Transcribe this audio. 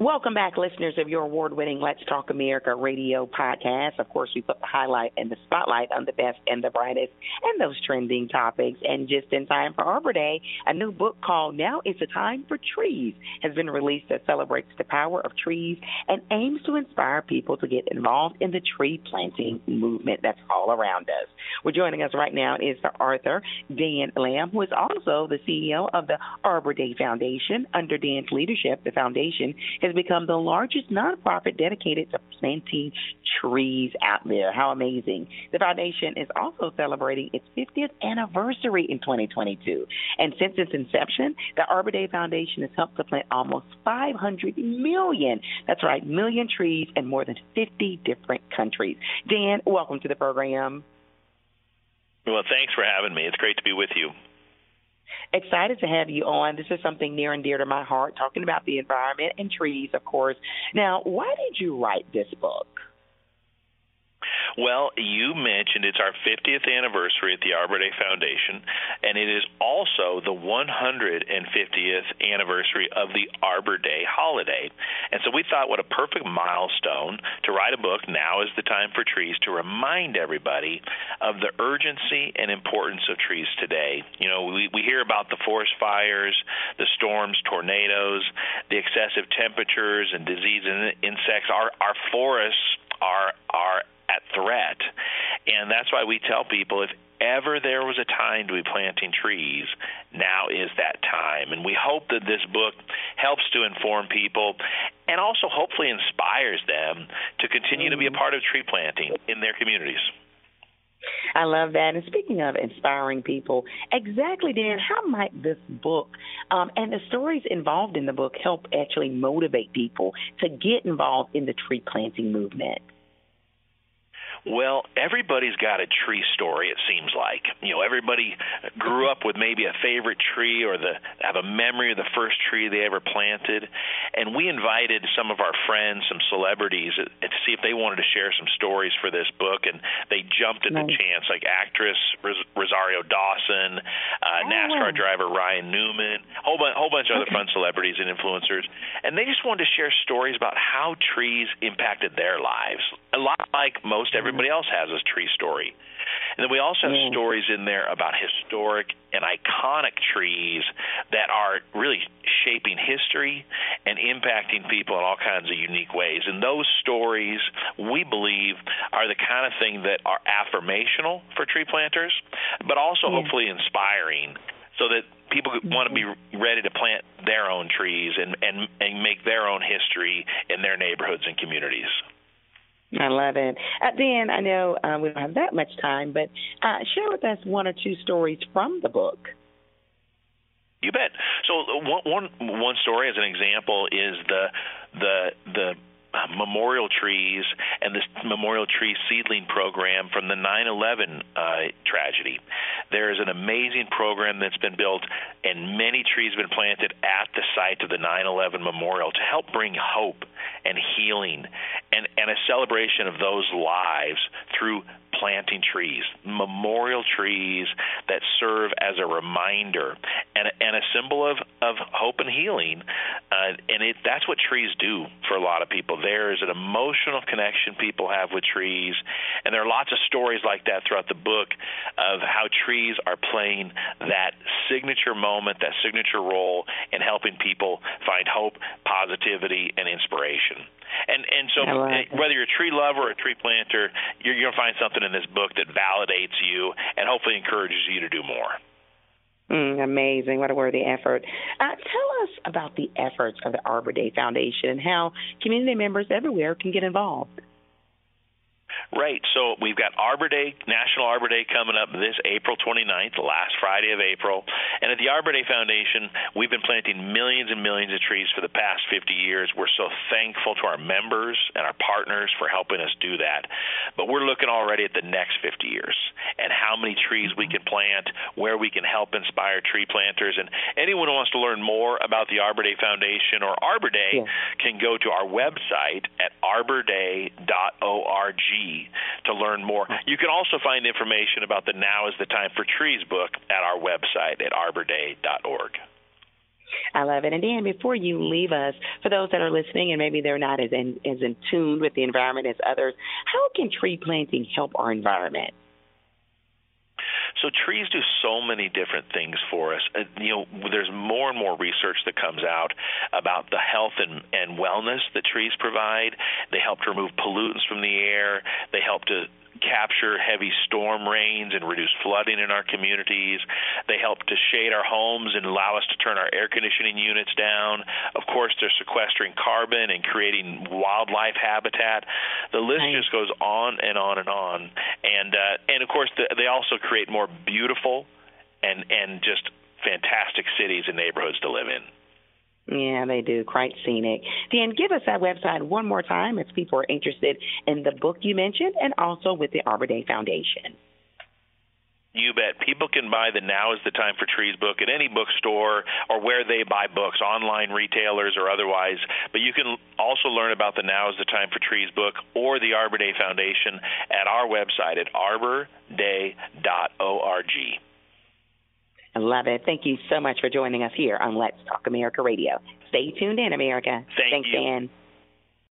Welcome back, listeners of your award winning Let's Talk America radio podcast. Of course, we put the highlight and the spotlight on the best and the brightest and those trending topics. And just in time for Arbor Day, a new book called Now Is the Time for Trees has been released that celebrates the power of trees and aims to inspire people to get involved in the tree planting movement that's all around us. We're joining us right now is the author, Dan Lambe, who is also the CEO of the Arbor Day Foundation. Under Dan's leadership, the foundation has become the largest nonprofit dedicated to planting trees out there. How amazing. The foundation is also celebrating its 50th anniversary in 2022. And since its inception, the Arbor Day Foundation has helped to plant almost 500 million, that's right, million trees in more than 50 different countries. Dan, welcome to the program. Well, thanks for having me. It's great to be with you. Excited to have you on. This is something near and dear to my heart, talking about the environment and trees, of course. Now, why did you write this book? Well, you mentioned it's our 50th anniversary at the Arbor Day Foundation, and it is also the 150th anniversary of the Arbor Day holiday. And so we thought, what a perfect milestone to write a book. Now is the time for trees to remind everybody of the urgency and importance of trees today. You know, we, we hear about the forest fires, the storms, tornadoes, the excessive temperatures, and disease and insects. Our, our forests are, are. And that's why we tell people if ever there was a time to be planting trees, now is that time. And we hope that this book helps to inform people and also hopefully inspires them to continue to be a part of tree planting in their communities. I love that. And speaking of inspiring people, exactly, Dan, how might this book um, and the stories involved in the book help actually motivate people to get involved in the tree planting movement? Well, everybody's got a tree story. It seems like you know everybody grew up with maybe a favorite tree or the have a memory of the first tree they ever planted. And we invited some of our friends, some celebrities, uh, to see if they wanted to share some stories for this book. And they jumped at nice. the chance, like actress Rosario Dawson, uh, oh. NASCAR driver Ryan Newman, whole bunch, whole bunch of other fun celebrities and influencers. And they just wanted to share stories about how trees impacted their lives. A lot like most every everybody else has a tree story. And then we also have mm. stories in there about historic and iconic trees that are really shaping history and impacting people in all kinds of unique ways. And those stories, we believe, are the kind of thing that are affirmational for tree planters, but also yeah. hopefully inspiring so that people want to be ready to plant their own trees and, and, and make their own history in their neighborhoods and communities. I love it. Uh, Dan, I know uh, we don't have that much time, but uh, share with us one or two stories from the book. You bet. So uh, one one one story, as an example, is the the the memorial trees and this memorial tree seedling program from the 9/11 uh, tragedy. There is an amazing program that's been built, and many trees have been planted at the site of the 9/11 memorial to help bring hope and healing and, and a celebration of those lives through planting trees, memorial trees that serve as a reminder and, and a symbol of, of hope and healing. Uh, and it, that's what trees do for a lot of people. There is an emotional connection people have with trees, and there are lots of stories like that throughout the book of how trees are playing that signature moment, that signature role in helping people find hope, positivity, and inspiration. And and so like whether you're a tree lover or a tree planter, you're going to find something in this book that validates you and hopefully encourages you to do more. Mm, amazing. What a worthy effort. Uh, tell us about the efforts of the Arbor Day Foundation and how community members everywhere can get involved. Right. So we've got Arbor Day, National Arbor Day coming up this April 29th, the last Friday of April. And at the Arbor Day Foundation, we've been planting millions and millions of trees for the past 50 years. We're so thankful to our members and our partners for helping us do that. But we're looking already at the next 50 years and how many trees we can plant, where we can help inspire tree planters. And anyone who wants to learn more about the Arbor Day Foundation or Arbor Day yeah. can go to our website at arborday.org to learn more. You can also find information about the Now is the Time for Trees book at our website at arborday.org. I love it. And Dan, before you leave us, for those that are listening and maybe they're not as in, as in tune with the environment as others, how can tree planting help our environment? So trees do so many different things for us. Uh, you know, there's more and more research that comes out about the health and, and wellness that trees provide. They help to remove pollutants from the air. They help to capture heavy storm rains and reduce flooding in our communities. They help to shade our homes and allow us to turn our air conditioning units down. Of course, they're sequestering carbon and creating wildlife habitat. The list nice. just goes on and on and on. And uh, and of course, the, they also create more beautiful and and just fantastic cities and neighborhoods to live in. Yeah, they do. Quite scenic. Dan, give us that website one more time if people are interested in the book you mentioned and also with the Arbor Day Foundation. You bet. People can buy the Now is the Time for Trees book at any bookstore or where they buy books, online retailers or otherwise. But you can also learn about the Now is the Time for Trees book or the Arbor Day Foundation at our website at arborday.org. I love it. Thank you so much for joining us here on Let's Talk America Radio. Stay tuned in, America. Thank Thanks, you. Dan.